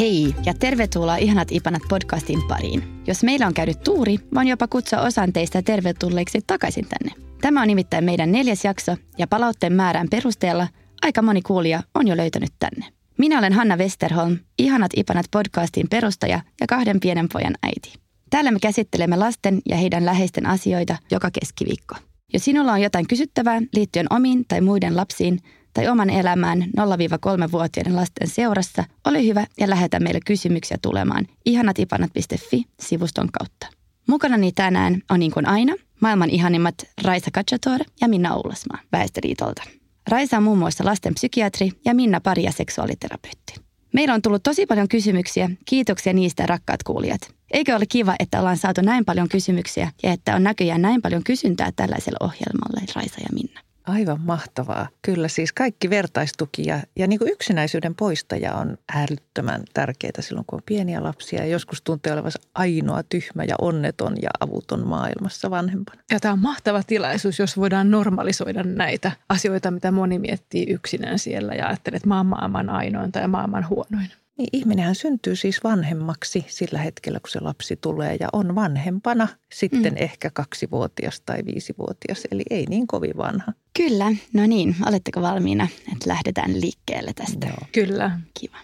Hei ja tervetuloa Ihanat Ipanat podcastin pariin. Jos meillä on käynyt tuuri, voin jopa kutsua osan teistä tervetulleiksi takaisin tänne. Tämä on nimittäin meidän neljäs jakso ja palautteen määrän perusteella aika moni kuulija on jo löytänyt tänne. Minä olen Hanna Westerholm, Ihanat Ipanat podcastin perustaja ja kahden pienen pojan äiti. Täällä me käsittelemme lasten ja heidän läheisten asioita joka keskiviikko. Jos sinulla on jotain kysyttävää liittyen omiin tai muiden lapsiin tai oman elämään 0-3-vuotiaiden lasten seurassa, ole hyvä ja lähetä meille kysymyksiä tulemaan ihanatipanat.fi-sivuston kautta. Mukanani tänään on niin kuin aina maailman ihanimmat Raisa Kachator ja Minna Oulasmaa Väestöliitolta. Raisa on muun muassa lasten psykiatri ja Minna pari- ja seksuaaliterapeutti. Meillä on tullut tosi paljon kysymyksiä. Kiitoksia niistä rakkaat kuulijat. Eikö ole kiva, että ollaan saatu näin paljon kysymyksiä ja että on näköjään näin paljon kysyntää tällaiselle ohjelmalle, Raisa ja Minna? Aivan mahtavaa. Kyllä siis kaikki vertaistuki ja, ja niin kuin yksinäisyyden poistaja on älyttömän tärkeää silloin, kun on pieniä lapsia. Ja joskus tuntee olevansa ainoa tyhmä ja onneton ja avuton maailmassa vanhempana. Ja tämä on mahtava tilaisuus, jos voidaan normalisoida näitä asioita, mitä moni miettii yksinään siellä ja ajattelee, että mä oon maailman ainoin tai maailman huonoin. Niin ihminenhän syntyy siis vanhemmaksi sillä hetkellä, kun se lapsi tulee ja on vanhempana sitten mm. ehkä kaksivuotias tai viisivuotias, eli ei niin kovin vanha. Kyllä, no niin, oletteko valmiina, että lähdetään liikkeelle tästä? Joo. Kyllä. Kiva.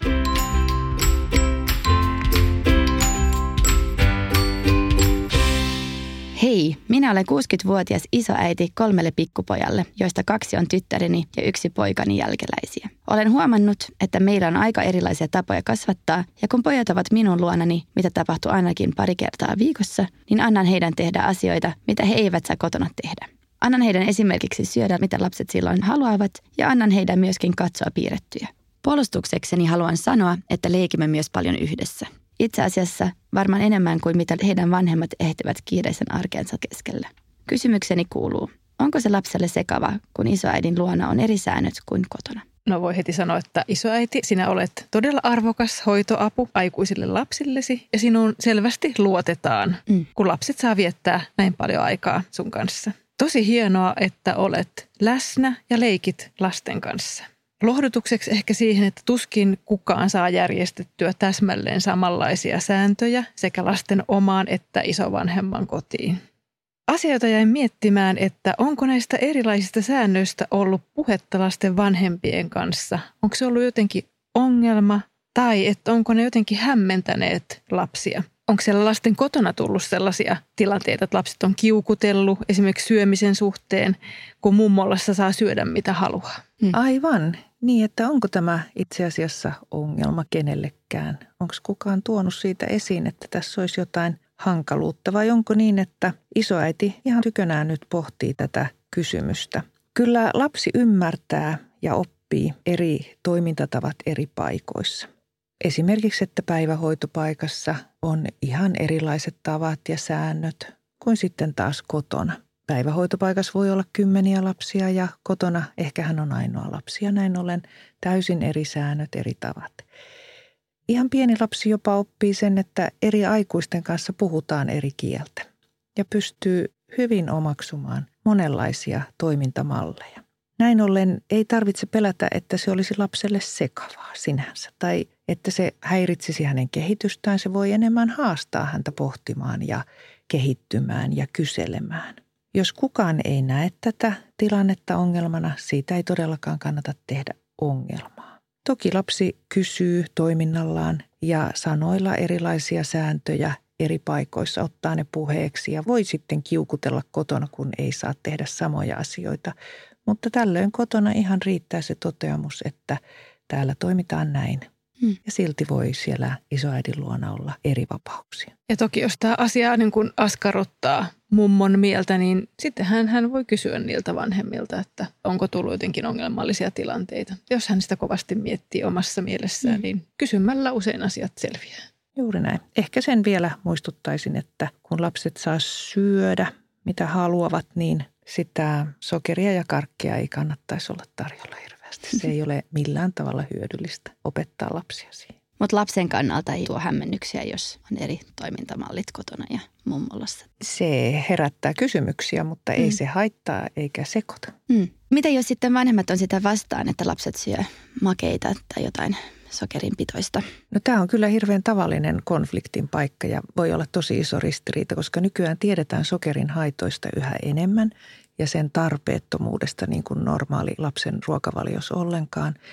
Minä olen 60-vuotias isoäiti kolmelle pikkupojalle, joista kaksi on tyttäreni ja yksi poikani jälkeläisiä. Olen huomannut, että meillä on aika erilaisia tapoja kasvattaa, ja kun pojat ovat minun luonani, mitä tapahtuu ainakin pari kertaa viikossa, niin annan heidän tehdä asioita, mitä he eivät saa kotona tehdä. Annan heidän esimerkiksi syödä, mitä lapset silloin haluavat, ja annan heidän myöskin katsoa piirrettyjä. Puolustuksekseni haluan sanoa, että leikimme myös paljon yhdessä. Itse asiassa varmaan enemmän kuin mitä heidän vanhemmat ehtivät kiireisen arkeensa keskellä. Kysymykseni kuuluu, onko se lapselle sekava, kun isoäidin luona on eri säännöt kuin kotona? No voi heti sanoa, että isoäiti, sinä olet todella arvokas hoitoapu aikuisille lapsillesi ja sinun selvästi luotetaan, Mm. kun lapset saa viettää näin paljon aikaa sun kanssa. Tosi hienoa, että olet läsnä ja leikit lasten kanssa. Lohdutukseksi ehkä siihen, että tuskin kukaan saa järjestettyä täsmälleen samanlaisia sääntöjä sekä lasten omaan että isovanhemman kotiin. Asioita jäin miettimään, että onko näistä erilaisista säännöistä ollut puhetta lasten vanhempien kanssa. Onko se ollut jotenkin ongelma tai että onko ne jotenkin hämmentäneet lapsia? Onko siellä lasten kotona tullut sellaisia tilanteita, että lapset on kiukutellut esimerkiksi syömisen suhteen, kun mummolassa saa syödä mitä haluaa? Aivan. Niin, että onko tämä itse asiassa ongelma kenellekään? Onko kukaan tuonut siitä esiin, että tässä olisi jotain hankaluutta vai onko niin, että isoäiti ihan tykönään nyt pohtii tätä kysymystä? Kyllä lapsi ymmärtää ja oppii eri toimintatavat eri paikoissa. Esimerkiksi, että päivähoitopaikassa on ihan erilaiset tavat ja säännöt kuin sitten taas kotona. Päivähoitopaikassa voi olla kymmeniä lapsia ja kotona ehkä hän on ainoa lapsi ja näin ollen täysin eri säännöt, eri tavat. Ihan pieni lapsi jopa oppii sen, että eri aikuisten kanssa puhutaan eri kieltä ja pystyy hyvin omaksumaan monenlaisia toimintamalleja. Näin ollen ei tarvitse pelätä, että se olisi lapselle sekavaa sinänsä tai että se häiritsisi hänen kehitystään. Se voi enemmän haastaa häntä pohtimaan ja kehittymään ja kyselemään. Jos kukaan ei näe tätä tilannetta ongelmana, siitä ei todellakaan kannata tehdä ongelmaa. Toki lapsi kysyy toiminnallaan ja sanoilla erilaisia sääntöjä eri paikoissa, ottaa ne puheeksi ja voi sitten kiukutella kotona, kun ei saa tehdä samoja asioita. Mutta tällöin kotona ihan riittää se toteamus, että täällä toimitaan näin Mm. Ja silti voi siellä isoäidin luona olla eri vapauksia. Ja toki jos tämä asia niin kun askarruttaa mummon mieltä, niin sitten hän, hän voi kysyä niiltä vanhemmilta, että onko tullut jotenkin ongelmallisia tilanteita. Jos hän sitä kovasti miettii omassa mielessään, mm. niin kysymällä usein asiat selviää. Juuri näin. Ehkä sen vielä muistuttaisin, että kun lapset saa syödä mitä haluavat, niin sitä sokeria ja karkkia ei kannattaisi olla tarjolla hirveästi. Se ei ole millään tavalla hyödyllistä opettaa lapsia siihen. Mutta lapsen kannalta ei tuo hämmennyksiä, jos on eri toimintamallit kotona ja mummolassa. Se herättää kysymyksiä, mutta ei mm. se haittaa eikä sekoita. Mm. Mitä jos sitten vanhemmat on sitä vastaan, että lapset syö makeita tai jotain sokerinpitoista? No tämä on kyllä hirveän tavallinen konfliktin paikka ja voi olla tosi iso ristiriita, koska nykyään tiedetään sokerin haitoista yhä enemmän ja sen tarpeettomuudesta niin kuin normaali lapsen ruokavalios ollenkaan –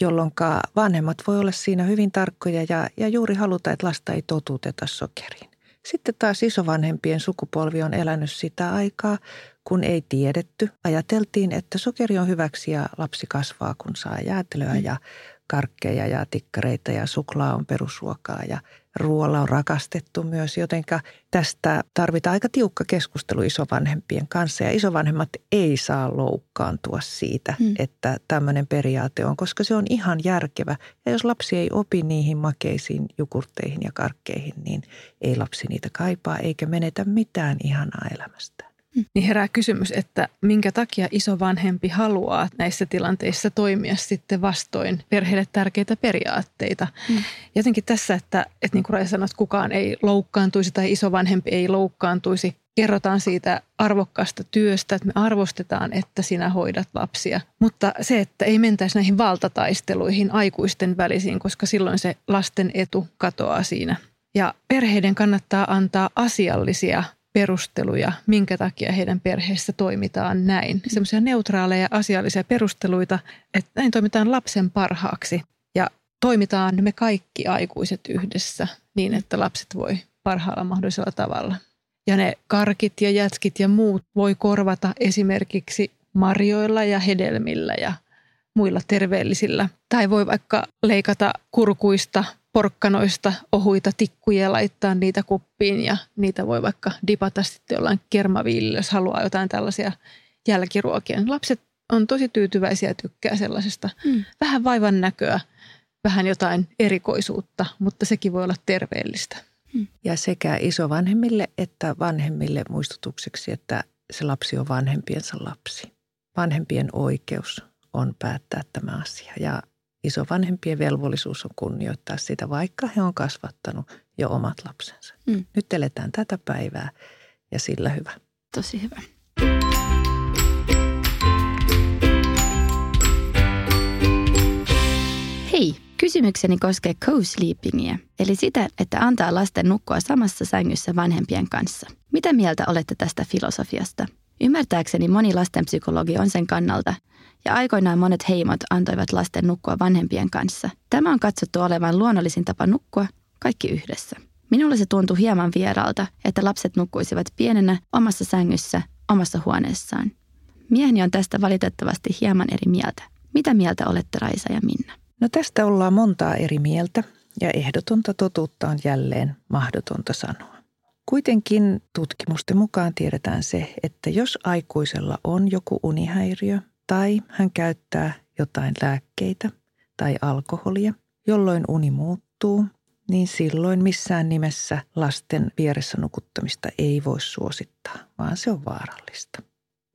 jolloin vanhemmat voi olla siinä hyvin tarkkoja ja, ja juuri haluta, että lasta ei totuteta sokeriin. Sitten taas isovanhempien sukupolvi on elänyt sitä aikaa, kun ei tiedetty. Ajateltiin, että sokeri on hyväksi ja lapsi kasvaa, kun saa jäätelöä ja karkkeja ja tikkareita ja suklaa on perusruokaa ja ruoalla on rakastettu myös, jotenka tästä tarvitaan aika tiukka keskustelu isovanhempien kanssa ja isovanhemmat ei saa loukkaantua siitä, hmm. että tämmöinen periaate on, koska se on ihan järkevä. Ja jos lapsi ei opi niihin makeisiin jukurteihin ja karkkeihin, niin ei lapsi niitä kaipaa eikä menetä mitään ihanaa elämästä. Niin herää kysymys, että minkä takia isovanhempi haluaa näissä tilanteissa toimia sitten vastoin perheelle tärkeitä periaatteita. Mm. Jotenkin tässä, että, että niin kuin Raija sanoi, että kukaan ei loukkaantuisi tai isovanhempi ei loukkaantuisi. Kerrotaan siitä arvokkaasta työstä, että me arvostetaan, että sinä hoidat lapsia. Mutta se, että ei mentäisi näihin valtataisteluihin aikuisten välisiin, koska silloin se lasten etu katoaa siinä. Ja perheiden kannattaa antaa asiallisia perusteluja, minkä takia heidän perheessä toimitaan näin. Mm. Semmoisia neutraaleja asiallisia perusteluita, että näin toimitaan lapsen parhaaksi ja toimitaan me kaikki aikuiset yhdessä niin, että lapset voi parhaalla mahdollisella tavalla. Ja ne karkit ja jätskit ja muut voi korvata esimerkiksi marjoilla ja hedelmillä ja muilla terveellisillä. Tai voi vaikka leikata kurkuista porkkanoista ohuita tikkuja ja laittaa niitä kuppiin ja niitä voi vaikka dipata sitten jollain kermaviilillä, jos haluaa jotain tällaisia jälkiruokia. Lapset on tosi tyytyväisiä ja tykkää sellaisesta hmm. vähän vaivan näköä, vähän jotain erikoisuutta, mutta sekin voi olla terveellistä. Hmm. Ja sekä isovanhemmille että vanhemmille muistutukseksi, että se lapsi on vanhempiensa lapsi. Vanhempien oikeus on päättää tämä asia ja isovanhempien velvollisuus on kunnioittaa sitä, vaikka he on kasvattanut jo omat lapsensa. Mm. Nyt eletään tätä päivää ja sillä hyvä. Tosi hyvä. Hei, kysymykseni koskee co-sleepingiä, eli sitä, että antaa lasten nukkua samassa sängyssä vanhempien kanssa. Mitä mieltä olette tästä filosofiasta? Ymmärtääkseni moni lastenpsykologi on sen kannalta, ja aikoinaan monet heimot antoivat lasten nukkua vanhempien kanssa. Tämä on katsottu olevan luonnollisin tapa nukkua kaikki yhdessä. Minulle se tuntui hieman vieraalta, että lapset nukkuisivat pienenä omassa sängyssä omassa huoneessaan. Mieheni on tästä valitettavasti hieman eri mieltä. Mitä mieltä olette Raisa ja Minna? No tästä ollaan montaa eri mieltä ja ehdotonta totuutta on jälleen mahdotonta sanoa. Kuitenkin tutkimusten mukaan tiedetään se, että jos aikuisella on joku unihäiriö tai hän käyttää jotain lääkkeitä tai alkoholia, jolloin uni muuttuu, niin silloin missään nimessä lasten vieressä nukuttamista ei voi suosittaa, vaan se on vaarallista.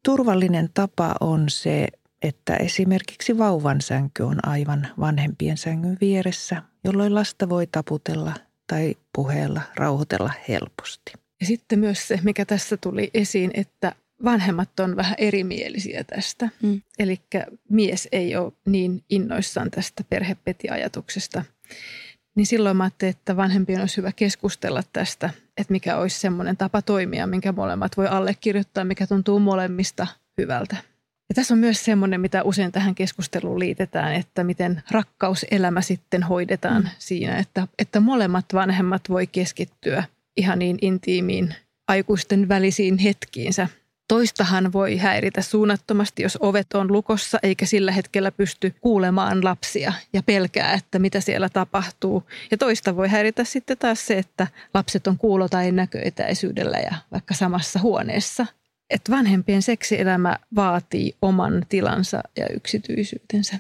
Turvallinen tapa on se, että esimerkiksi vauvan sänky on aivan vanhempien sängyn vieressä, jolloin lasta voi taputella tai puheella rauhoitella helposti. Ja sitten myös se, mikä tässä tuli esiin, että vanhemmat on vähän erimielisiä tästä. Mm. Eli mies ei ole niin innoissaan tästä perhepetiajatuksesta. Niin silloin mä ajattelin, että vanhempien olisi hyvä keskustella tästä, että mikä olisi semmoinen tapa toimia, minkä molemmat voi allekirjoittaa, mikä tuntuu molemmista hyvältä. Ja tässä on myös semmoinen, mitä usein tähän keskusteluun liitetään, että miten rakkauselämä sitten hoidetaan mm. siinä, että, että molemmat vanhemmat voi keskittyä ihan niin intiimiin aikuisten välisiin hetkiinsä Toistahan voi häiritä suunnattomasti, jos ovet on lukossa eikä sillä hetkellä pysty kuulemaan lapsia ja pelkää, että mitä siellä tapahtuu. Ja toista voi häiritä sitten taas se, että lapset on kuulo- tai näköetäisyydellä ja vaikka samassa huoneessa. Että vanhempien seksielämä vaatii oman tilansa ja yksityisyytensä.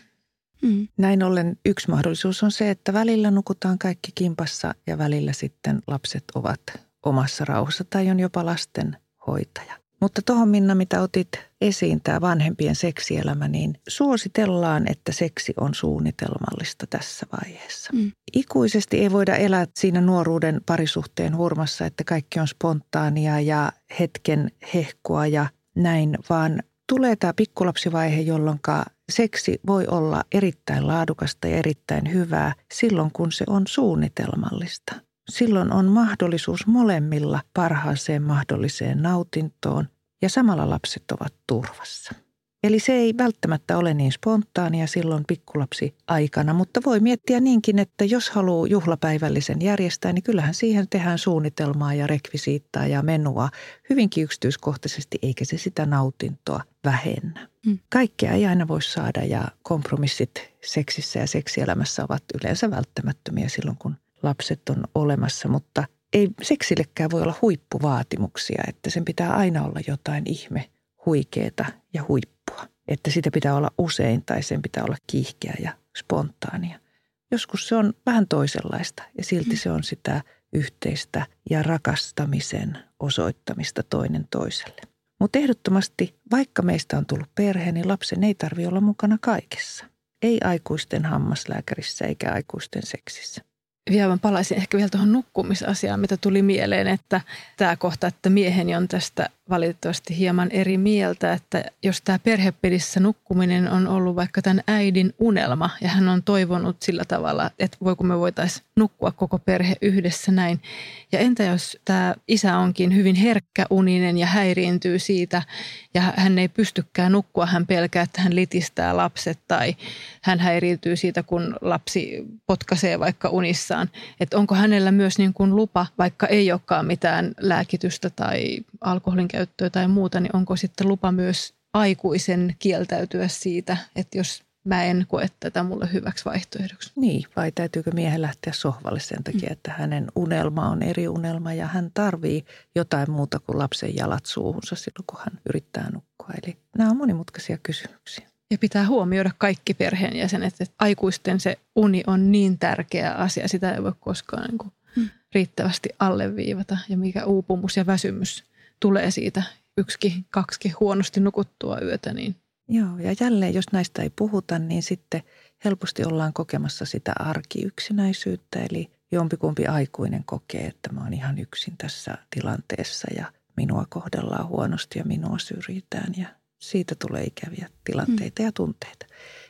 Mm. Näin ollen yksi mahdollisuus on se, että välillä nukutaan kaikki kimpassa ja välillä sitten lapset ovat omassa rauhassa tai on jopa lasten hoitaja. Mutta tuohon Minna, mitä otit esiin, tämä vanhempien seksielämä, niin suositellaan, että seksi on suunnitelmallista tässä vaiheessa. Mm. Ikuisesti ei voida elää siinä nuoruuden parisuhteen hurmassa, että kaikki on spontaania ja hetken hehkua ja näin, vaan tulee tämä pikkulapsivaihe, jolloin seksi voi olla erittäin laadukasta ja erittäin hyvää silloin, kun se on suunnitelmallista. Silloin on mahdollisuus molemmilla parhaaseen mahdolliseen nautintoon ja samalla lapset ovat turvassa. Eli se ei välttämättä ole niin spontaania silloin pikkulapsi aikana, mutta voi miettiä niinkin, että jos haluaa juhlapäivällisen järjestää, niin kyllähän siihen tehdään suunnitelmaa ja rekvisiittaa ja menua hyvinkin yksityiskohtaisesti, eikä se sitä nautintoa vähennä. Mm. Kaikkea ei aina voi saada ja kompromissit seksissä ja seksielämässä ovat yleensä välttämättömiä silloin, kun lapset on olemassa, mutta ei seksillekään voi olla huippuvaatimuksia, että sen pitää aina olla jotain ihme huikeeta ja huippua. Että sitä pitää olla usein tai sen pitää olla kiihkeä ja spontaania. Joskus se on vähän toisenlaista ja silti se on sitä yhteistä ja rakastamisen osoittamista toinen toiselle. Mutta ehdottomasti, vaikka meistä on tullut perhe, niin lapsen ei tarvitse olla mukana kaikessa. Ei aikuisten hammaslääkärissä eikä aikuisten seksissä vielä palaisin ehkä vielä tuohon nukkumisasiaan, mitä tuli mieleen, että tämä kohta, että mieheni on tästä valitettavasti hieman eri mieltä, että jos tämä perhepelissä nukkuminen on ollut vaikka tämän äidin unelma ja hän on toivonut sillä tavalla, että voiko me voitaisiin nukkua koko perhe yhdessä näin. Ja entä jos tämä isä onkin hyvin herkkäuninen ja häiriintyy siitä ja hän ei pystykään nukkua, hän pelkää, että hän litistää lapset tai hän häiriintyy siitä, kun lapsi potkaisee vaikka unissaan. Että onko hänellä myös niin kuin lupa, vaikka ei olekaan mitään lääkitystä tai alkoholin käyttöä tai muuta, niin onko sitten lupa myös aikuisen kieltäytyä siitä, että jos mä en koe tätä mulle hyväksi vaihtoehdoksi. Niin, vai täytyykö miehen lähteä sohvalle sen takia, että hänen unelma on eri unelma ja hän tarvii jotain muuta kuin lapsen jalat suuhunsa silloin, kun hän yrittää nukkua. Eli nämä on monimutkaisia kysymyksiä. Ja pitää huomioida kaikki perheenjäsenet, että aikuisten se uni on niin tärkeä asia, sitä ei voi koskaan niin kuin riittävästi alleviivata. Ja mikä uupumus ja väsymys tulee siitä yksikin, kaksi huonosti nukuttua yötä, niin Joo, ja jälleen jos näistä ei puhuta, niin sitten helposti ollaan kokemassa sitä arkiyksinäisyyttä, eli jompikumpi aikuinen kokee, että mä oon ihan yksin tässä tilanteessa ja minua kohdellaan huonosti ja minua syrjitään ja siitä tulee ikäviä tilanteita mm. ja tunteita.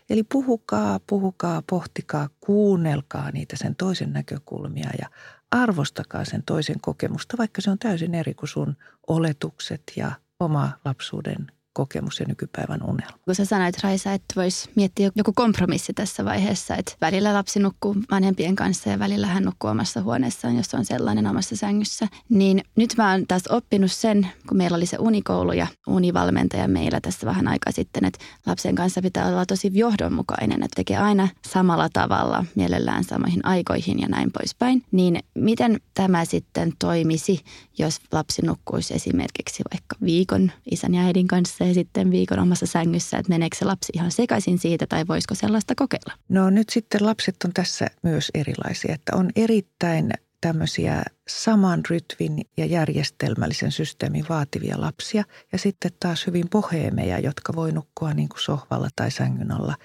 Eli puhukaa, puhukaa, pohtikaa, kuunnelkaa niitä sen toisen näkökulmia ja arvostakaa sen toisen kokemusta, vaikka se on täysin eri kuin sun oletukset ja oma lapsuuden kokemus ja nykypäivän unelma. Kun sä sanoit Raisa, että voisi miettiä joku kompromissi tässä vaiheessa, että välillä lapsi nukkuu vanhempien kanssa ja välillä hän nukkuu omassa huoneessaan, jos on sellainen omassa sängyssä. Niin nyt mä oon taas oppinut sen, kun meillä oli se unikoulu ja univalmentaja meillä tässä vähän aikaa sitten, että lapsen kanssa pitää olla tosi johdonmukainen, että tekee aina samalla tavalla, mielellään samoihin aikoihin ja näin poispäin. Niin miten tämä sitten toimisi, jos lapsi nukkuisi esimerkiksi vaikka viikon isän ja äidin kanssa ja sitten viikon omassa sängyssä, että meneekö se lapsi ihan sekaisin siitä tai voisiko sellaista kokeilla? No nyt sitten lapset on tässä myös erilaisia, että on erittäin tämmöisiä saman rytvin ja järjestelmällisen systeemin vaativia lapsia ja sitten taas hyvin poheemeja, jotka voi nukkua niin kuin sohvalla tai sängyn alla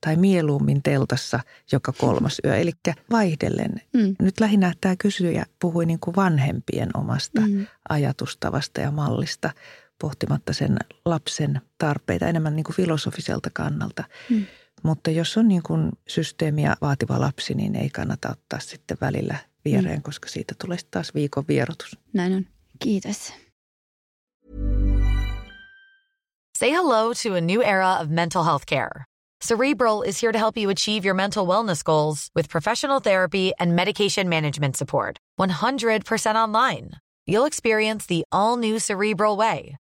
tai mieluummin teltassa joka kolmas yö. Eli vaihdellen. Mm. Nyt lähinnä tämä kysyjä puhui niin kuin vanhempien omasta Mm. ajatustavasta ja mallista pohtimatta sen lapsen tarpeita enemmän niin kuin filosofiselta kannalta. Mm. Mutta jos on niin kuin systeemiä vaativa lapsi, niin ei kannata ottaa sitten välillä viereen, koska siitä tulee taas viikon vierotus. Näin on. Kiitos. Say hello to a new era of mental health care. Cerebral is here to help you achieve your mental wellness goals with professional therapy and medication management support. 100% online. You'll experience the all new Cerebral Way,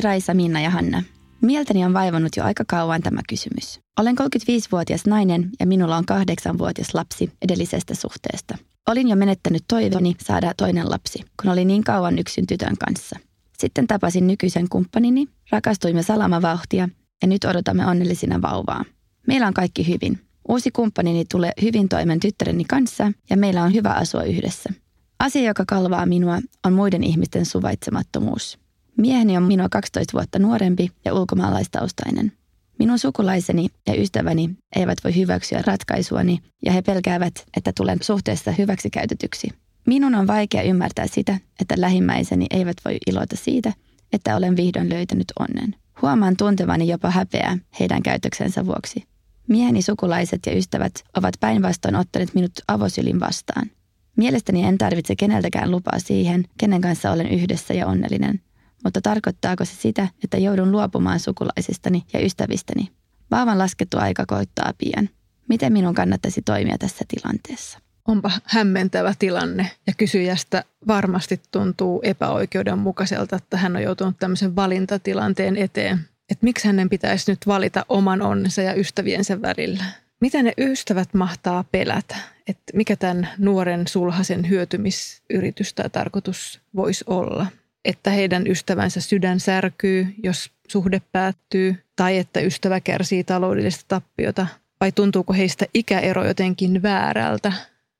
Raisa, Minna ja Hanna. Mieltäni on vaivannut jo aika kauan tämä kysymys. Olen 35-vuotias nainen ja minulla on kahdeksanvuotias lapsi edellisestä suhteesta. Olin jo menettänyt toivoni saada toinen lapsi, kun olin niin kauan yksin tytön kanssa. Sitten tapasin nykyisen kumppanini, rakastuimme salamavauhtia ja nyt odotamme onnellisina vauvaa. Meillä on kaikki hyvin. Uusi kumppanini tulee hyvin toimen tyttäreni kanssa ja meillä on hyvä asua yhdessä. Asia, joka kalvaa minua, on muiden ihmisten suvaitsemattomuus. Mieheni on minua 12 vuotta nuorempi ja ulkomaalaistaustainen. Minun sukulaiseni ja ystäväni eivät voi hyväksyä ratkaisuani ja he pelkäävät, että tulen suhteessa hyväksikäytetyksi. Minun on vaikea ymmärtää sitä, että lähimmäiseni eivät voi iloita siitä, että olen vihdoin löytänyt onnen. Huomaan tuntevani jopa häpeää heidän käytöksensä vuoksi. Mieheni sukulaiset ja ystävät ovat päinvastoin ottaneet minut avosylin vastaan. Mielestäni en tarvitse keneltäkään lupaa siihen, kenen kanssa olen yhdessä ja onnellinen. Mutta tarkoittaako se sitä, että joudun luopumaan sukulaisistani ja ystävistäni? Vaavan laskettu aika koittaa pian. Miten minun kannattaisi toimia tässä tilanteessa? Onpa hämmentävä tilanne ja kysyjästä varmasti tuntuu epäoikeudenmukaiselta, että hän on joutunut tämmöisen valintatilanteen eteen. Että miksi hänen pitäisi nyt valita oman onnensa ja ystäviensä välillä? Mitä ne ystävät mahtaa pelätä? Että mikä tämän nuoren sulhasen hyötymisyritys tai tarkoitus voisi olla? Että heidän ystävänsä sydän särkyy, jos suhde päättyy, tai että ystävä kärsii taloudellista tappiota, vai tuntuuko heistä ikäero jotenkin väärältä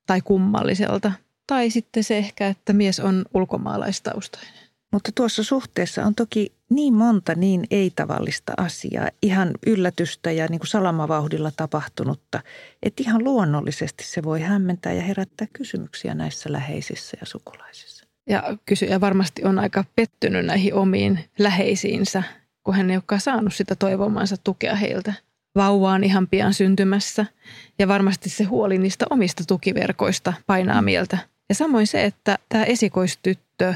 tai kummalliselta? Tai sitten se ehkä, että mies on ulkomaalaistaustainen. Mutta tuossa suhteessa on toki niin monta niin ei-tavallista asiaa, ihan yllätystä ja niin kuin salamavauhdilla tapahtunutta, että ihan luonnollisesti se voi hämmentää ja herättää kysymyksiä näissä läheisissä ja sukulaisissa. Ja kysyjä varmasti on aika pettynyt näihin omiin läheisiinsä, kun hän ei olekaan saanut sitä toivomansa tukea heiltä. Vauva on ihan pian syntymässä ja varmasti se huoli niistä omista tukiverkoista painaa mieltä. Ja samoin se, että tämä esikoistyttö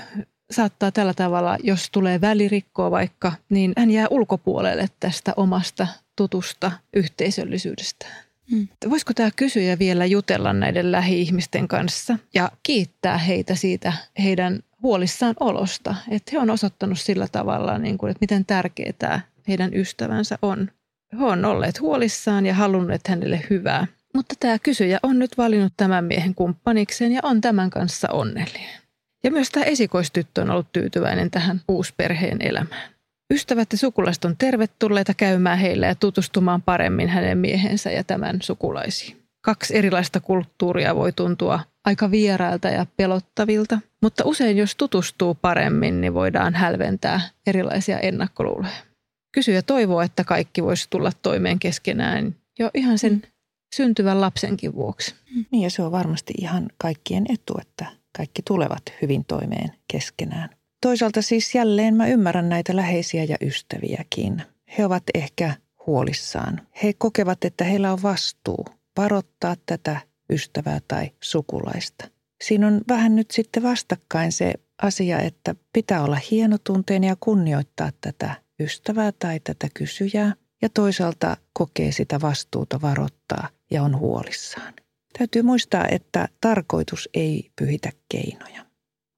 saattaa tällä tavalla, jos tulee välirikkoa vaikka, niin hän jää ulkopuolelle tästä omasta tutusta yhteisöllisyydestä. Mm. Voisiko tämä kysyjä vielä jutella näiden lähi-ihmisten kanssa ja kiittää heitä siitä heidän huolissaan olosta, että he on osoittanut sillä tavalla, niin kuin, että miten tärkeää heidän ystävänsä on. He on olleet huolissaan ja halunneet hänelle hyvää. Mutta tämä kysyjä on nyt valinnut tämän miehen kumppanikseen ja on tämän kanssa onnellinen. Ja myös tämä esikoistyttö on ollut tyytyväinen tähän uusperheen elämään. Ystävät ja sukulaiset on tervetulleita käymään heille ja tutustumaan paremmin hänen miehensä ja tämän sukulaisiin. Kaksi erilaista kulttuuria voi tuntua aika vierailta ja pelottavilta, mutta usein jos tutustuu paremmin, niin voidaan hälventää erilaisia ennakkoluuloja. Kysyjä toivoo, että kaikki voisi tulla toimeen keskenään jo ihan sen syntyvän lapsenkin vuoksi. Niin ja se on varmasti ihan kaikkien etu, että kaikki tulevat hyvin toimeen keskenään. Toisaalta siis jälleen mä ymmärrän näitä läheisiä ja ystäviäkin. He ovat ehkä huolissaan. He kokevat, että heillä on vastuu varoittaa tätä ystävää tai sukulaista. Siinä on vähän nyt sitten vastakkain se asia, että pitää olla hienotunteinen ja kunnioittaa tätä ystävää tai tätä kysyjää. Ja toisaalta kokee sitä vastuuta varoittaa ja on huolissaan. Täytyy muistaa, että tarkoitus ei pyhitä keinoja.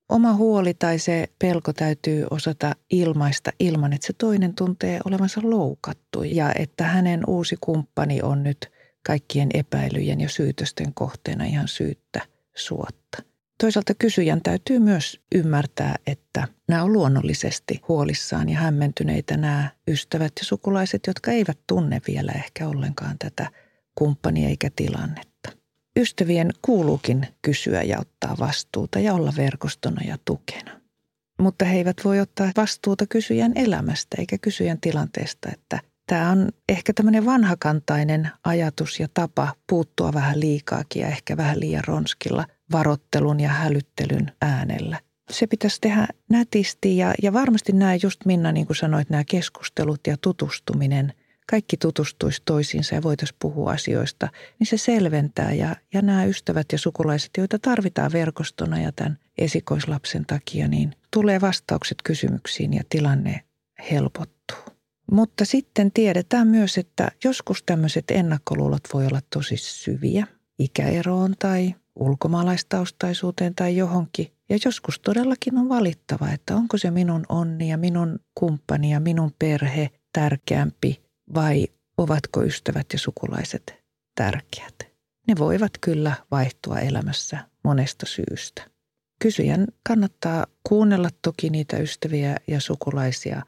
Oma huoli tai se pelko täytyy osata ilmaista ilman, että se toinen tuntee olevansa loukattu ja että hänen uusi kumppani on nyt kaikkien epäilyjen ja syytösten kohteena ihan syyttä suotta. Toisaalta kysyjän täytyy myös ymmärtää, että nämä on luonnollisesti huolissaan ja hämmentyneitä nämä ystävät ja sukulaiset, jotka eivät tunne vielä ehkä ollenkaan tätä kumppania eikä tilannetta. Ystävien kuuluukin kysyä ja ottaa vastuuta ja olla verkostona ja tukena. Mutta he eivät voi ottaa vastuuta kysyjän elämästä eikä kysyjän tilanteesta, että tämä on ehkä tämmöinen vanhakantainen ajatus ja tapa puuttua vähän liikaakin ja ehkä vähän liian ronskilla varottelun ja hälyttelyn äänellä. Se pitäisi tehdä nätisti ja, ja varmasti nämä just Minna, niin kuin sanoit, nämä keskustelut ja tutustuminen – kaikki tutustuisi toisiinsa ja voitaisiin puhua asioista, niin se selventää. Ja, ja nämä ystävät ja sukulaiset, joita tarvitaan verkostona ja tämän esikoislapsen takia, niin tulee vastaukset kysymyksiin ja tilanne helpottuu. Mutta sitten tiedetään myös, että joskus tämmöiset ennakkoluulot voi olla tosi syviä ikäeroon tai ulkomaalaistaustaisuuteen tai johonkin. Ja joskus todellakin on valittava, että onko se minun onni ja minun kumppani ja minun perhe tärkeämpi vai ovatko ystävät ja sukulaiset tärkeät. Ne voivat kyllä vaihtua elämässä monesta syystä. Kysyjän kannattaa kuunnella toki niitä ystäviä ja sukulaisia,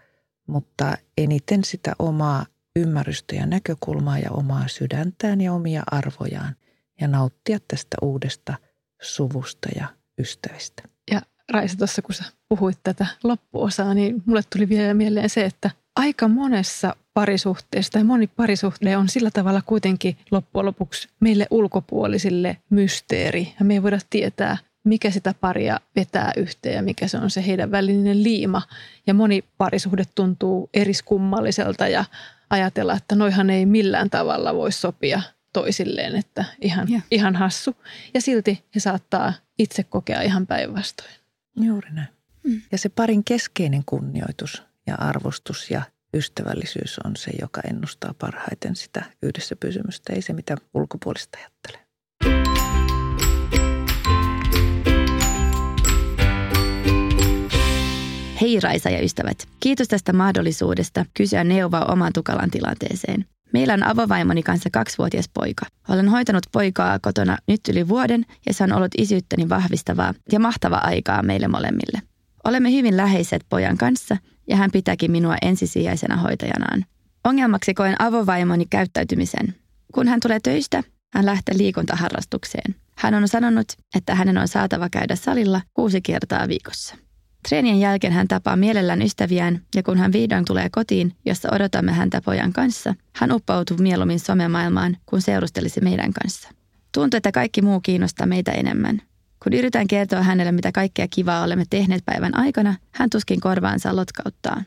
mutta eniten sitä omaa ymmärrystä ja näkökulmaa ja omaa sydäntään ja omia arvojaan ja nauttia tästä uudesta suvusta ja ystävistä. Ja Raisa, tuossa kun sä puhuit tätä loppuosaa, niin mulle tuli vielä mieleen se, että aika monessa parisuhteessa tai moni parisuhde on sillä tavalla kuitenkin loppujen lopuksi meille ulkopuolisille mysteeri. Ja me ei voida tietää, mikä sitä paria vetää yhteen ja mikä se on se heidän välinen liima. Ja moni parisuhde tuntuu eriskummalliselta ja ajatella, että noihan ei millään tavalla voi sopia toisilleen, että ihan, yeah. ihan hassu. Ja silti he saattaa itse kokea ihan päinvastoin. Juuri näin. Mm. Ja se parin keskeinen kunnioitus ja arvostus ja ystävällisyys on se, joka ennustaa parhaiten sitä yhdessä pysymystä, ei se mitä ulkopuolista ajattelee. Hei Raisa ja ystävät, kiitos tästä mahdollisuudesta kysyä neuvoa oman tukalan tilanteeseen. Meillä on avovaimoni kanssa kaksivuotias poika. Olen hoitanut poikaa kotona nyt yli vuoden ja se on ollut isyyttäni vahvistavaa ja mahtavaa aikaa meille molemmille. Olemme hyvin läheiset pojan kanssa ja hän pitääkin minua ensisijaisena hoitajanaan. Ongelmaksi koen avovaimoni käyttäytymisen. Kun hän tulee töistä, hän lähtee liikuntaharrastukseen. Hän on sanonut, että hänen on saatava käydä salilla kuusi kertaa viikossa. Treenien jälkeen hän tapaa mielellään ystäviään ja kun hän vihdoin tulee kotiin, jossa odotamme häntä pojan kanssa, hän uppoutuu mieluummin somemaailmaan, kun seurustelisi meidän kanssa. Tuntuu, että kaikki muu kiinnostaa meitä enemmän. Kun yritän kertoa hänelle, mitä kaikkea kivaa olemme tehneet päivän aikana, hän tuskin korvaansa lotkauttaa.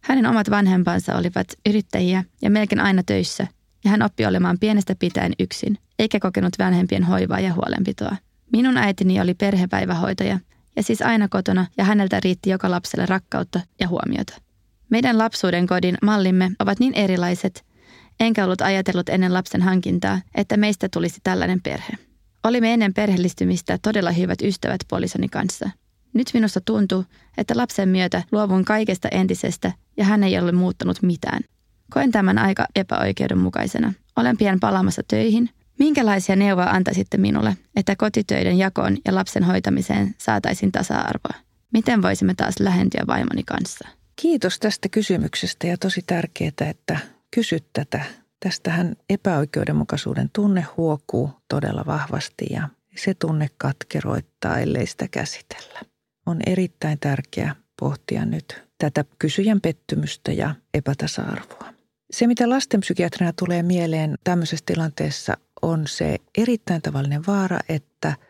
Hänen omat vanhempansa olivat yrittäjiä ja melkein aina töissä, ja hän oppi olemaan pienestä pitäen yksin, eikä kokenut vanhempien hoivaa ja huolenpitoa. Minun äitini oli perhepäivähoitaja, ja siis aina kotona, ja häneltä riitti joka lapselle rakkautta ja huomiota. Meidän lapsuuden kodin mallimme ovat niin erilaiset, enkä ollut ajatellut ennen lapsen hankintaa, että meistä tulisi tällainen perhe. Olimme ennen perheellistymistä todella hyvät ystävät puolisoni kanssa. Nyt minusta tuntuu, että lapsen myötä luovun kaikesta entisestä ja hän ei ole muuttanut mitään. Koen tämän aika epäoikeudenmukaisena. Olen pian palaamassa töihin. Minkälaisia neuvoja antaisitte minulle, että kotitöiden jakoon ja lapsen hoitamiseen saataisiin tasa-arvoa? Miten voisimme taas lähentyä vaimoni kanssa? Kiitos tästä kysymyksestä ja tosi tärkeää, että kysyt tätä Tästähän epäoikeudenmukaisuuden tunne huokuu todella vahvasti ja se tunne katkeroittaa, ellei sitä käsitellä. On erittäin tärkeää pohtia nyt tätä kysyjän pettymystä ja epätasa-arvoa. Se, mitä lastenpsykiatrina tulee mieleen tämmöisessä tilanteessa, on se erittäin tavallinen vaara, että –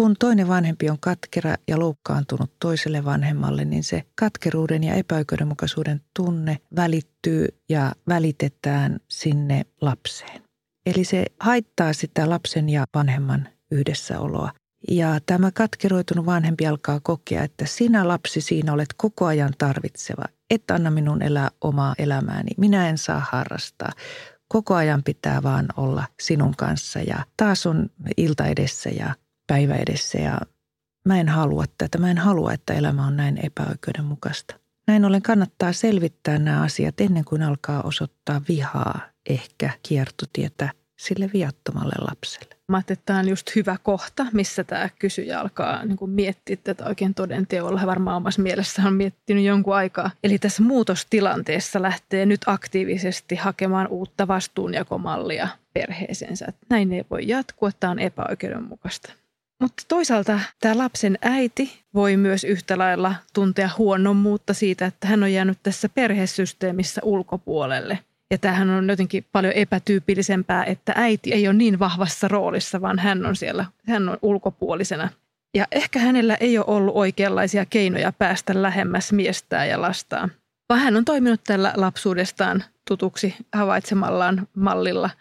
kun toinen vanhempi on katkera ja loukkaantunut toiselle vanhemmalle, niin se katkeruuden ja epäoikeudenmukaisuuden tunne välittyy ja välitetään sinne lapseen. Eli se haittaa sitä lapsen ja vanhemman yhdessäoloa. Ja tämä katkeroitunut vanhempi alkaa kokea, että sinä lapsi siinä olet koko ajan tarvitseva. Et anna minun elää omaa elämääni. Minä en saa harrastaa koko ajan pitää vaan olla sinun kanssa ja taas on ilta edessä ja päivä edessä ja mä en halua tätä. Mä en halua, että elämä on näin epäoikeudenmukaista. Näin ollen kannattaa selvittää nämä asiat ennen kuin alkaa osoittaa vihaa, ehkä kiertotietä sille viattomalle lapselle. Mä että tämä on just hyvä kohta, missä tämä kysyjä alkaa niin kuin miettiä tätä oikein todenteolla. Hän varmaan omassa mielessä on miettinyt jonkun aikaa. Eli tässä muutostilanteessa lähtee nyt aktiivisesti hakemaan uutta vastuunjakomallia perheeseensä. Näin ei voi jatkua, tämä on epäoikeudenmukaista. Mutta toisaalta tämä lapsen äiti voi myös yhtä lailla tuntea huonommuutta siitä, että hän on jäänyt tässä perhesysteemissä ulkopuolelle. Ja tämähän on jotenkin paljon epätyypillisempää, että äiti ei ole niin vahvassa roolissa, vaan hän on siellä, hän on ulkopuolisena. Ja ehkä hänellä ei ole ollut oikeanlaisia keinoja päästä lähemmäs miestään ja lastaan, vaan hän on toiminut tällä lapsuudestaan tutuksi havaitsemallaan mallilla –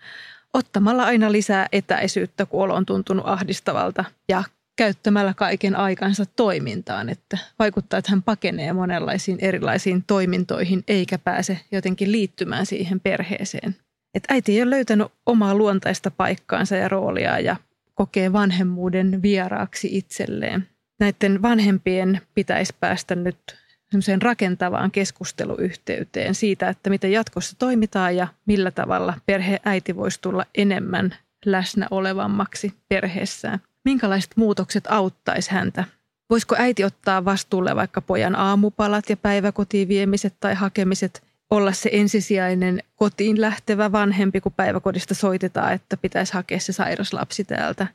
ottamalla aina lisää etäisyyttä, kun olo on tuntunut ahdistavalta ja käyttämällä kaiken aikansa toimintaan, että vaikuttaa, että hän pakenee monenlaisiin erilaisiin toimintoihin eikä pääse jotenkin liittymään siihen perheeseen. Että äiti ei ole löytänyt omaa luontaista paikkaansa ja roolia ja kokee vanhemmuuden vieraaksi itselleen. Näiden vanhempien pitäisi päästä nyt semmoiseen rakentavaan keskusteluyhteyteen siitä, että miten jatkossa toimitaan ja millä tavalla perheäiti voisi tulla enemmän läsnä olevammaksi perheessään. Minkälaiset muutokset auttaisi häntä? Voisiko äiti ottaa vastuulle vaikka pojan aamupalat ja päiväkotiin viemiset tai hakemiset, olla se ensisijainen kotiin lähtevä vanhempi, kun päiväkodista soitetaan, että pitäisi hakea se sairaslapsi täältä,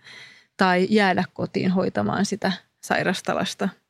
tai jäädä kotiin hoitamaan sitä sairastalasta –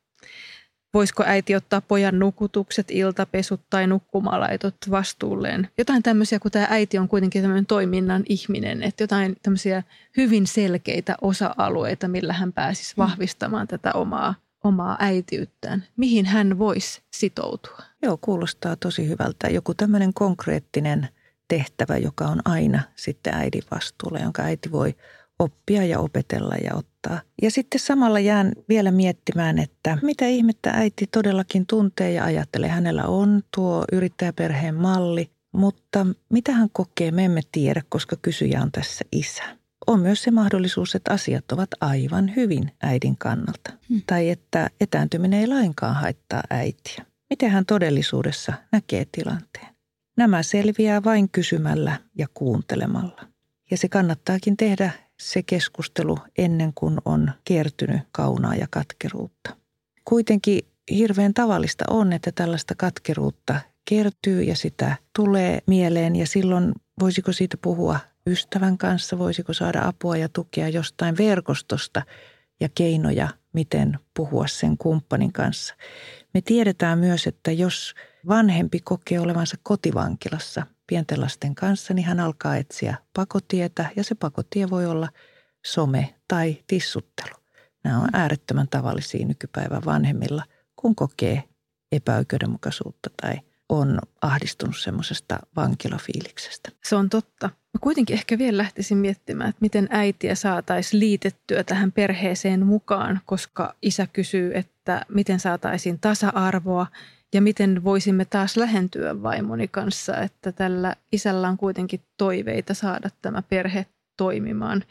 voisiko äiti ottaa pojan nukutukset, iltapesut tai nukkumalaitot vastuulleen. Jotain tämmöisiä, kun tämä äiti on kuitenkin tämmöinen toiminnan ihminen, että jotain tämmöisiä hyvin selkeitä osa-alueita, millä hän pääsisi mm. vahvistamaan tätä omaa, omaa äitiyttään. Mihin hän voisi sitoutua? Joo, kuulostaa tosi hyvältä. Joku tämmöinen konkreettinen tehtävä, joka on aina sitten äidin vastuulla, jonka äiti voi oppia ja opetella ja ottaa. Ja sitten samalla jään vielä miettimään, että mitä ihmettä äiti todellakin tuntee ja ajattelee. Hänellä on tuo yrittäjäperheen malli, mutta mitä hän kokee, me emme tiedä, koska kysyjä on tässä isä. On myös se mahdollisuus, että asiat ovat aivan hyvin äidin kannalta. Hmm. Tai että etääntyminen ei lainkaan haittaa äitiä. Miten hän todellisuudessa näkee tilanteen? Nämä selviää vain kysymällä ja kuuntelemalla. Ja se kannattaakin tehdä se keskustelu ennen kuin on kertynyt kaunaa ja katkeruutta. Kuitenkin hirveän tavallista on, että tällaista katkeruutta kertyy ja sitä tulee mieleen ja silloin voisiko siitä puhua ystävän kanssa, voisiko saada apua ja tukea jostain verkostosta ja keinoja, miten puhua sen kumppanin kanssa. Me tiedetään myös, että jos vanhempi kokee olevansa kotivankilassa, pienten lasten kanssa, niin hän alkaa etsiä pakotietä ja se pakotie voi olla some tai tissuttelu. Nämä on äärettömän tavallisia nykypäivän vanhemmilla, kun kokee epäoikeudenmukaisuutta tai on ahdistunut semmoisesta vankilafiiliksestä. Se on totta. Mä kuitenkin ehkä vielä lähtisin miettimään, että miten äitiä saataisiin liitettyä tähän perheeseen mukaan, koska isä kysyy, että miten saataisiin tasa-arvoa ja miten voisimme taas lähentyä vaimoni kanssa, että tällä isällä on kuitenkin toiveita saada tämä perhe toimimaan.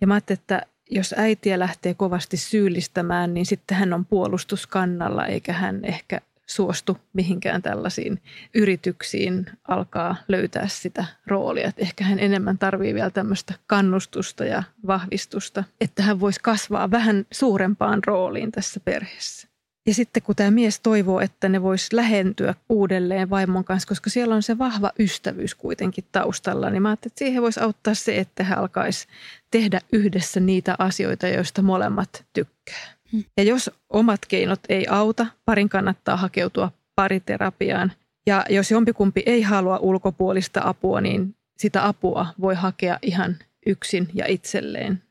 Ja mä ajattelin, että jos äitiä lähtee kovasti syyllistämään, niin sitten hän on puolustuskannalla eikä hän ehkä suostu mihinkään tällaisiin yrityksiin alkaa löytää sitä roolia. Että ehkä hän enemmän tarvii vielä tämmöistä kannustusta ja vahvistusta, että hän voisi kasvaa vähän suurempaan rooliin tässä perheessä. Ja sitten kun tämä mies toivoo, että ne vois lähentyä uudelleen vaimon kanssa, koska siellä on se vahva ystävyys kuitenkin taustalla, niin mä ajattelin, että siihen voisi auttaa se, että hän alkaisi tehdä yhdessä niitä asioita, joista molemmat tykkää. Hmm. Ja jos omat keinot ei auta, parin kannattaa hakeutua pariterapiaan. Ja jos jompikumpi ei halua ulkopuolista apua, niin sitä apua voi hakea ihan yksin ja itselleen.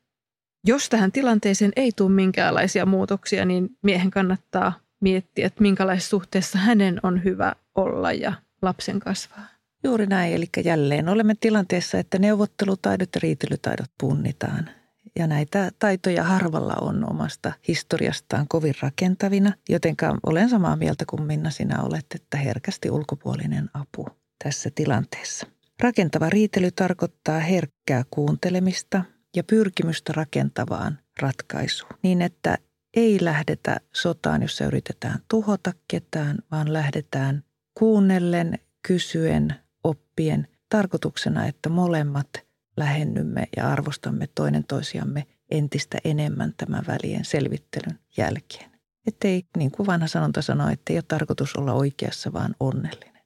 Jos tähän tilanteeseen ei tule minkäänlaisia muutoksia, niin miehen kannattaa miettiä, että minkälaisessa suhteessa hänen on hyvä olla ja lapsen kasvaa. Juuri näin, eli jälleen olemme tilanteessa, että neuvottelutaidot ja riitelytaidot punnitaan. Ja näitä taitoja harvalla on omasta historiastaan kovin rakentavina, jotenka olen samaa mieltä kuin Minna sinä olet, että herkästi ulkopuolinen apu tässä tilanteessa. Rakentava riitely tarkoittaa herkkää kuuntelemista ja pyrkimystä rakentavaan ratkaisuun niin, että ei lähdetä sotaan, jossa yritetään tuhota ketään, vaan lähdetään kuunnellen, kysyen, oppien tarkoituksena, että molemmat lähennymme ja arvostamme toinen toisiamme entistä enemmän tämän välien selvittelyn jälkeen. Ettei, niin kuin vanha sanonta sanoo, että ei ole tarkoitus olla oikeassa, vaan onnellinen.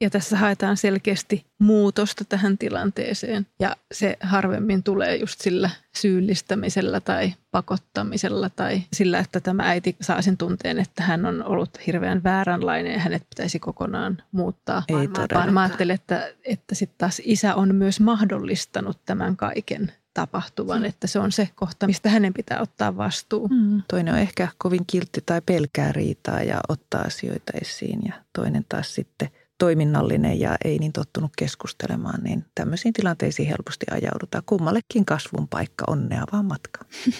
Ja tässä haetaan selkeästi muutosta tähän tilanteeseen ja se harvemmin tulee just sillä syyllistämisellä tai pakottamisella tai sillä, että tämä äiti saa sen tunteen, että hän on ollut hirveän vääränlainen ja hänet pitäisi kokonaan muuttaa. Ei vaan, mä ajattelen, että, että sitten taas isä on myös mahdollistanut tämän kaiken tapahtuvan, että se on se kohta, mistä hänen pitää ottaa vastuu. Mm. Toinen on ehkä kovin kiltti tai pelkää riitaa ja ottaa asioita esiin ja toinen taas sitten – toiminnallinen ja ei niin tottunut keskustelemaan, niin tämmöisiin tilanteisiin helposti ajaudutaan. Kummallekin kasvun paikka, onnea vaan matka.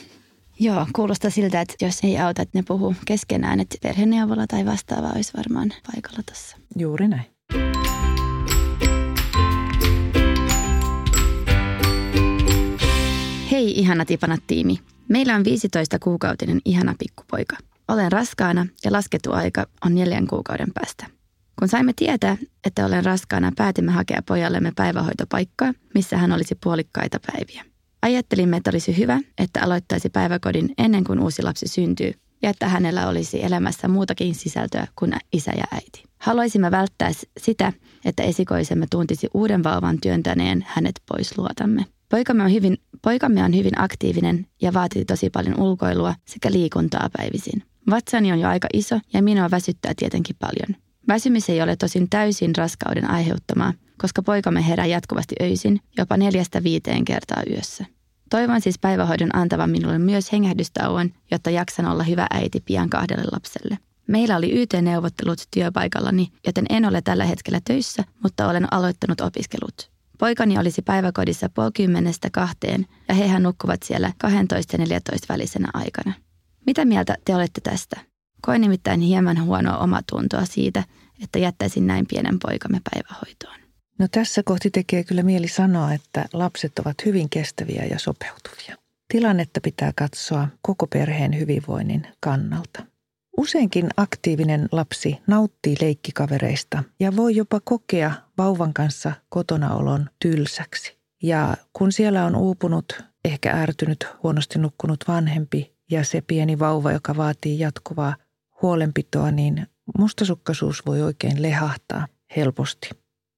Joo, kuulostaa siltä, että jos ei auta, että ne puhuu keskenään, että perheneuvola tai vastaava olisi varmaan paikalla tuossa. Juuri näin. Hei ihana tipanat tiimi. Meillä on 15 kuukautinen ihana pikkupoika. Olen raskaana ja laskettu aika on neljän kuukauden päästä. Kun saimme tietää, että olen raskaana, päätimme hakea pojallemme päivähoitopaikkaa, missä hän olisi puolikkaita päiviä. Ajattelimme, että olisi hyvä, että aloittaisi päiväkodin ennen kuin uusi lapsi syntyy ja että hänellä olisi elämässä muutakin sisältöä kuin isä ja äiti. Haluaisimme välttää sitä, että esikoisemme tuntisi uuden vauvan työntäneen hänet pois luotamme. Poikamme on, hyvin, poikamme on hyvin aktiivinen ja vaatii tosi paljon ulkoilua sekä liikuntaa päivisin. Vatsani on jo aika iso ja minua väsyttää tietenkin paljon. Väsymys ei ole tosin täysin raskauden aiheuttamaa, koska poikamme herää jatkuvasti öisin, jopa neljästä viiteen kertaa yössä. Toivon siis päivähoidon antavan minulle myös hengähdystauon, jotta jaksan olla hyvä äiti pian kahdelle lapselle. Meillä oli YT-neuvottelut työpaikallani, joten en ole tällä hetkellä töissä, mutta olen aloittanut opiskelut. Poikani olisi päiväkodissa puoli kymmenestä kahteen ja hehän nukkuvat siellä 12 ja 14 välisenä aikana. Mitä mieltä te olette tästä? Koin nimittäin hieman huonoa omatuntoa siitä, että jättäisin näin pienen poikamme päivähoitoon. No tässä kohti tekee kyllä mieli sanoa, että lapset ovat hyvin kestäviä ja sopeutuvia. Tilannetta pitää katsoa koko perheen hyvinvoinnin kannalta. Useinkin aktiivinen lapsi nauttii leikkikavereista ja voi jopa kokea vauvan kanssa kotonaolon tylsäksi. Ja kun siellä on uupunut, ehkä ärtynyt, huonosti nukkunut vanhempi ja se pieni vauva, joka vaatii jatkuvaa huolenpitoa, niin mustasukkaisuus voi oikein lehahtaa helposti.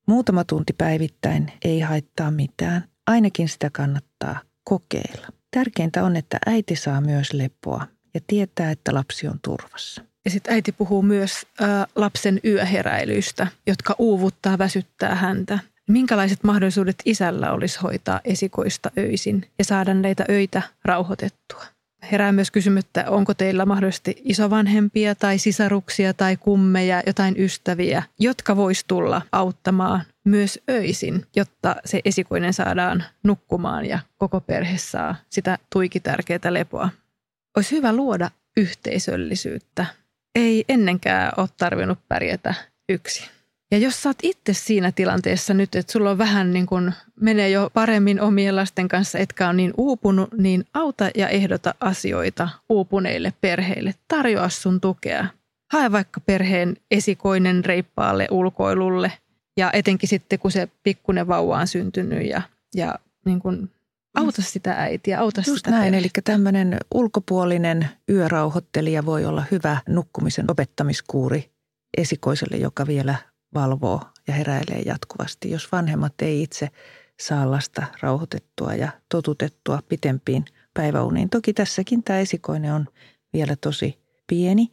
Muutama tunti päivittäin ei haittaa mitään. Ainakin sitä kannattaa kokeilla. Tärkeintä on, että äiti saa myös lepoa ja tietää, että lapsi on turvassa. Ja sitten äiti puhuu myös ä, lapsen yöheräilyistä, jotka uuvuttaa, väsyttää häntä. Minkälaiset mahdollisuudet isällä olisi hoitaa esikoista öisin ja saada näitä öitä rauhoitettua? Herää myös kysymys, että onko teillä mahdollisesti isovanhempia tai sisaruksia tai kummeja, jotain ystäviä, jotka vois tulla auttamaan myös öisin, jotta se esikoinen saadaan nukkumaan ja koko perhe saa sitä tuiki tärkeää lepoa. Olisi hyvä luoda yhteisöllisyyttä. Ei ennenkään ole tarvinnut pärjätä yksin. Ja jos sä oot itse siinä tilanteessa nyt, että sulla on vähän niin kuin, menee jo paremmin omien lasten kanssa, etkä on niin uupunut, niin auta ja ehdota asioita uupuneille perheille. Tarjoa sun tukea. Hae vaikka perheen esikoinen reippaalle ulkoilulle ja etenkin sitten, kun se pikkunen vauva on syntynyt ja, ja niin kuin auta sitä äitiä, auta Just sitä näin, perhettä. eli tämmöinen ulkopuolinen yörauhoittelija voi olla hyvä nukkumisen opettamiskuuri esikoiselle, joka vielä valvoo ja heräilee jatkuvasti. Jos vanhemmat ei itse saa lasta rauhoitettua ja totutettua pitempiin päiväuniin. Toki tässäkin tämä esikoinen on vielä tosi pieni.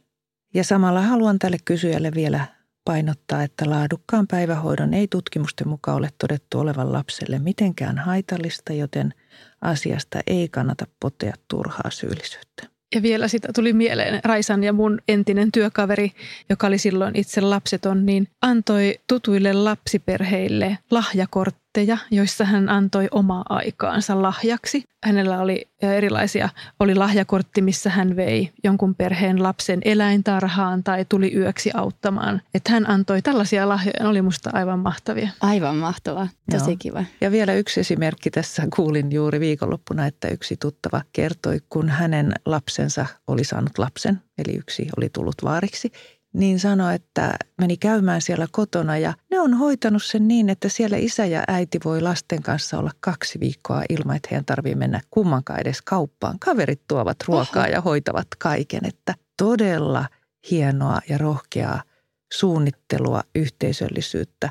Ja samalla haluan tälle kysyjälle vielä painottaa, että laadukkaan päivähoidon ei tutkimusten mukaan ole todettu olevan lapselle mitenkään haitallista, joten asiasta ei kannata potea turhaa syyllisyyttä. Ja vielä sitä tuli mieleen. Raisan ja mun entinen työkaveri, joka oli silloin itse lapseton, niin antoi tutuille lapsiperheille lahjakortteja kortteja, joissa hän antoi omaa aikaansa lahjaksi. Hänellä oli erilaisia, oli lahjakortti, missä hän vei jonkun perheen lapsen eläintarhaan tai tuli yöksi auttamaan. Että hän antoi tällaisia lahjoja, ne oli musta aivan mahtavia. Aivan mahtavaa, tosi Joo. kiva. Ja vielä yksi esimerkki tässä kuulin juuri viikonloppuna, että yksi tuttava kertoi, kun hänen lapsensa oli saanut lapsen, eli yksi oli tullut vaariksi, niin sanoi, että meni käymään siellä kotona ja ne on hoitanut sen niin, että siellä isä ja äiti voi lasten kanssa olla kaksi viikkoa ilman, että heidän tarvii mennä kummankaan edes kauppaan. Kaverit tuovat ruokaa Oho. ja hoitavat kaiken, että todella hienoa ja rohkeaa suunnittelua, yhteisöllisyyttä.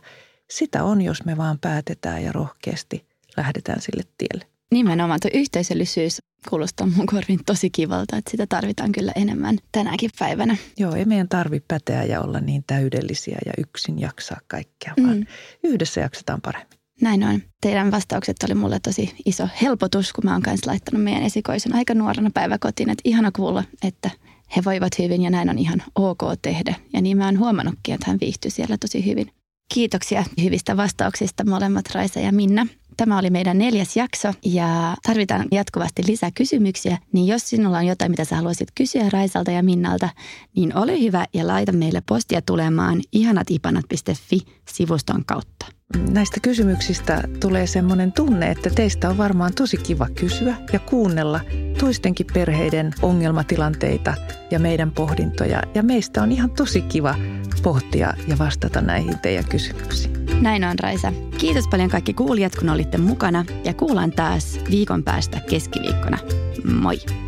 Sitä on, jos me vaan päätetään ja rohkeasti lähdetään sille tielle. Nimenomaan tuo yhteisöllisyys kuulostaa mun korviin tosi kivalta, että sitä tarvitaan kyllä enemmän tänäkin päivänä. Joo, ei meidän tarvi päteä ja olla niin täydellisiä ja yksin jaksaa kaikkea, vaan Mm. yhdessä jaksetaan paremmin. Näin on. Teidän vastaukset oli mulle tosi iso helpotus, kun mä oon kanssa laittanut meidän esikoisen aika nuorena päiväkotiin. Että ihana kuulla, että he voivat hyvin ja näin on ihan ok tehdä. Ja niin mä oon huomannutkin, että hän viihtyi siellä tosi hyvin. Kiitoksia hyvistä vastauksista molemmat Raisa ja Minna. Tämä oli meidän neljäs jakso ja tarvitaan jatkuvasti lisää kysymyksiä. Niin jos sinulla on jotain, mitä sä haluaisit kysyä Raisalta ja Minnalta, niin ole hyvä ja laita meille postia tulemaan ihanatipanat.fi-sivuston kautta. Näistä kysymyksistä tulee semmoinen tunne, että teistä on varmaan tosi kiva kysyä ja kuunnella toistenkin perheiden ongelmatilanteita ja meidän pohdintoja. Ja meistä on ihan tosi kiva pohtia ja vastata näihin teidän kysymyksiin. Näin on Raisa. Kiitos paljon kaikki kuulijat, kun olitte mukana ja kuullaan taas viikon päästä keskiviikkona. Moi!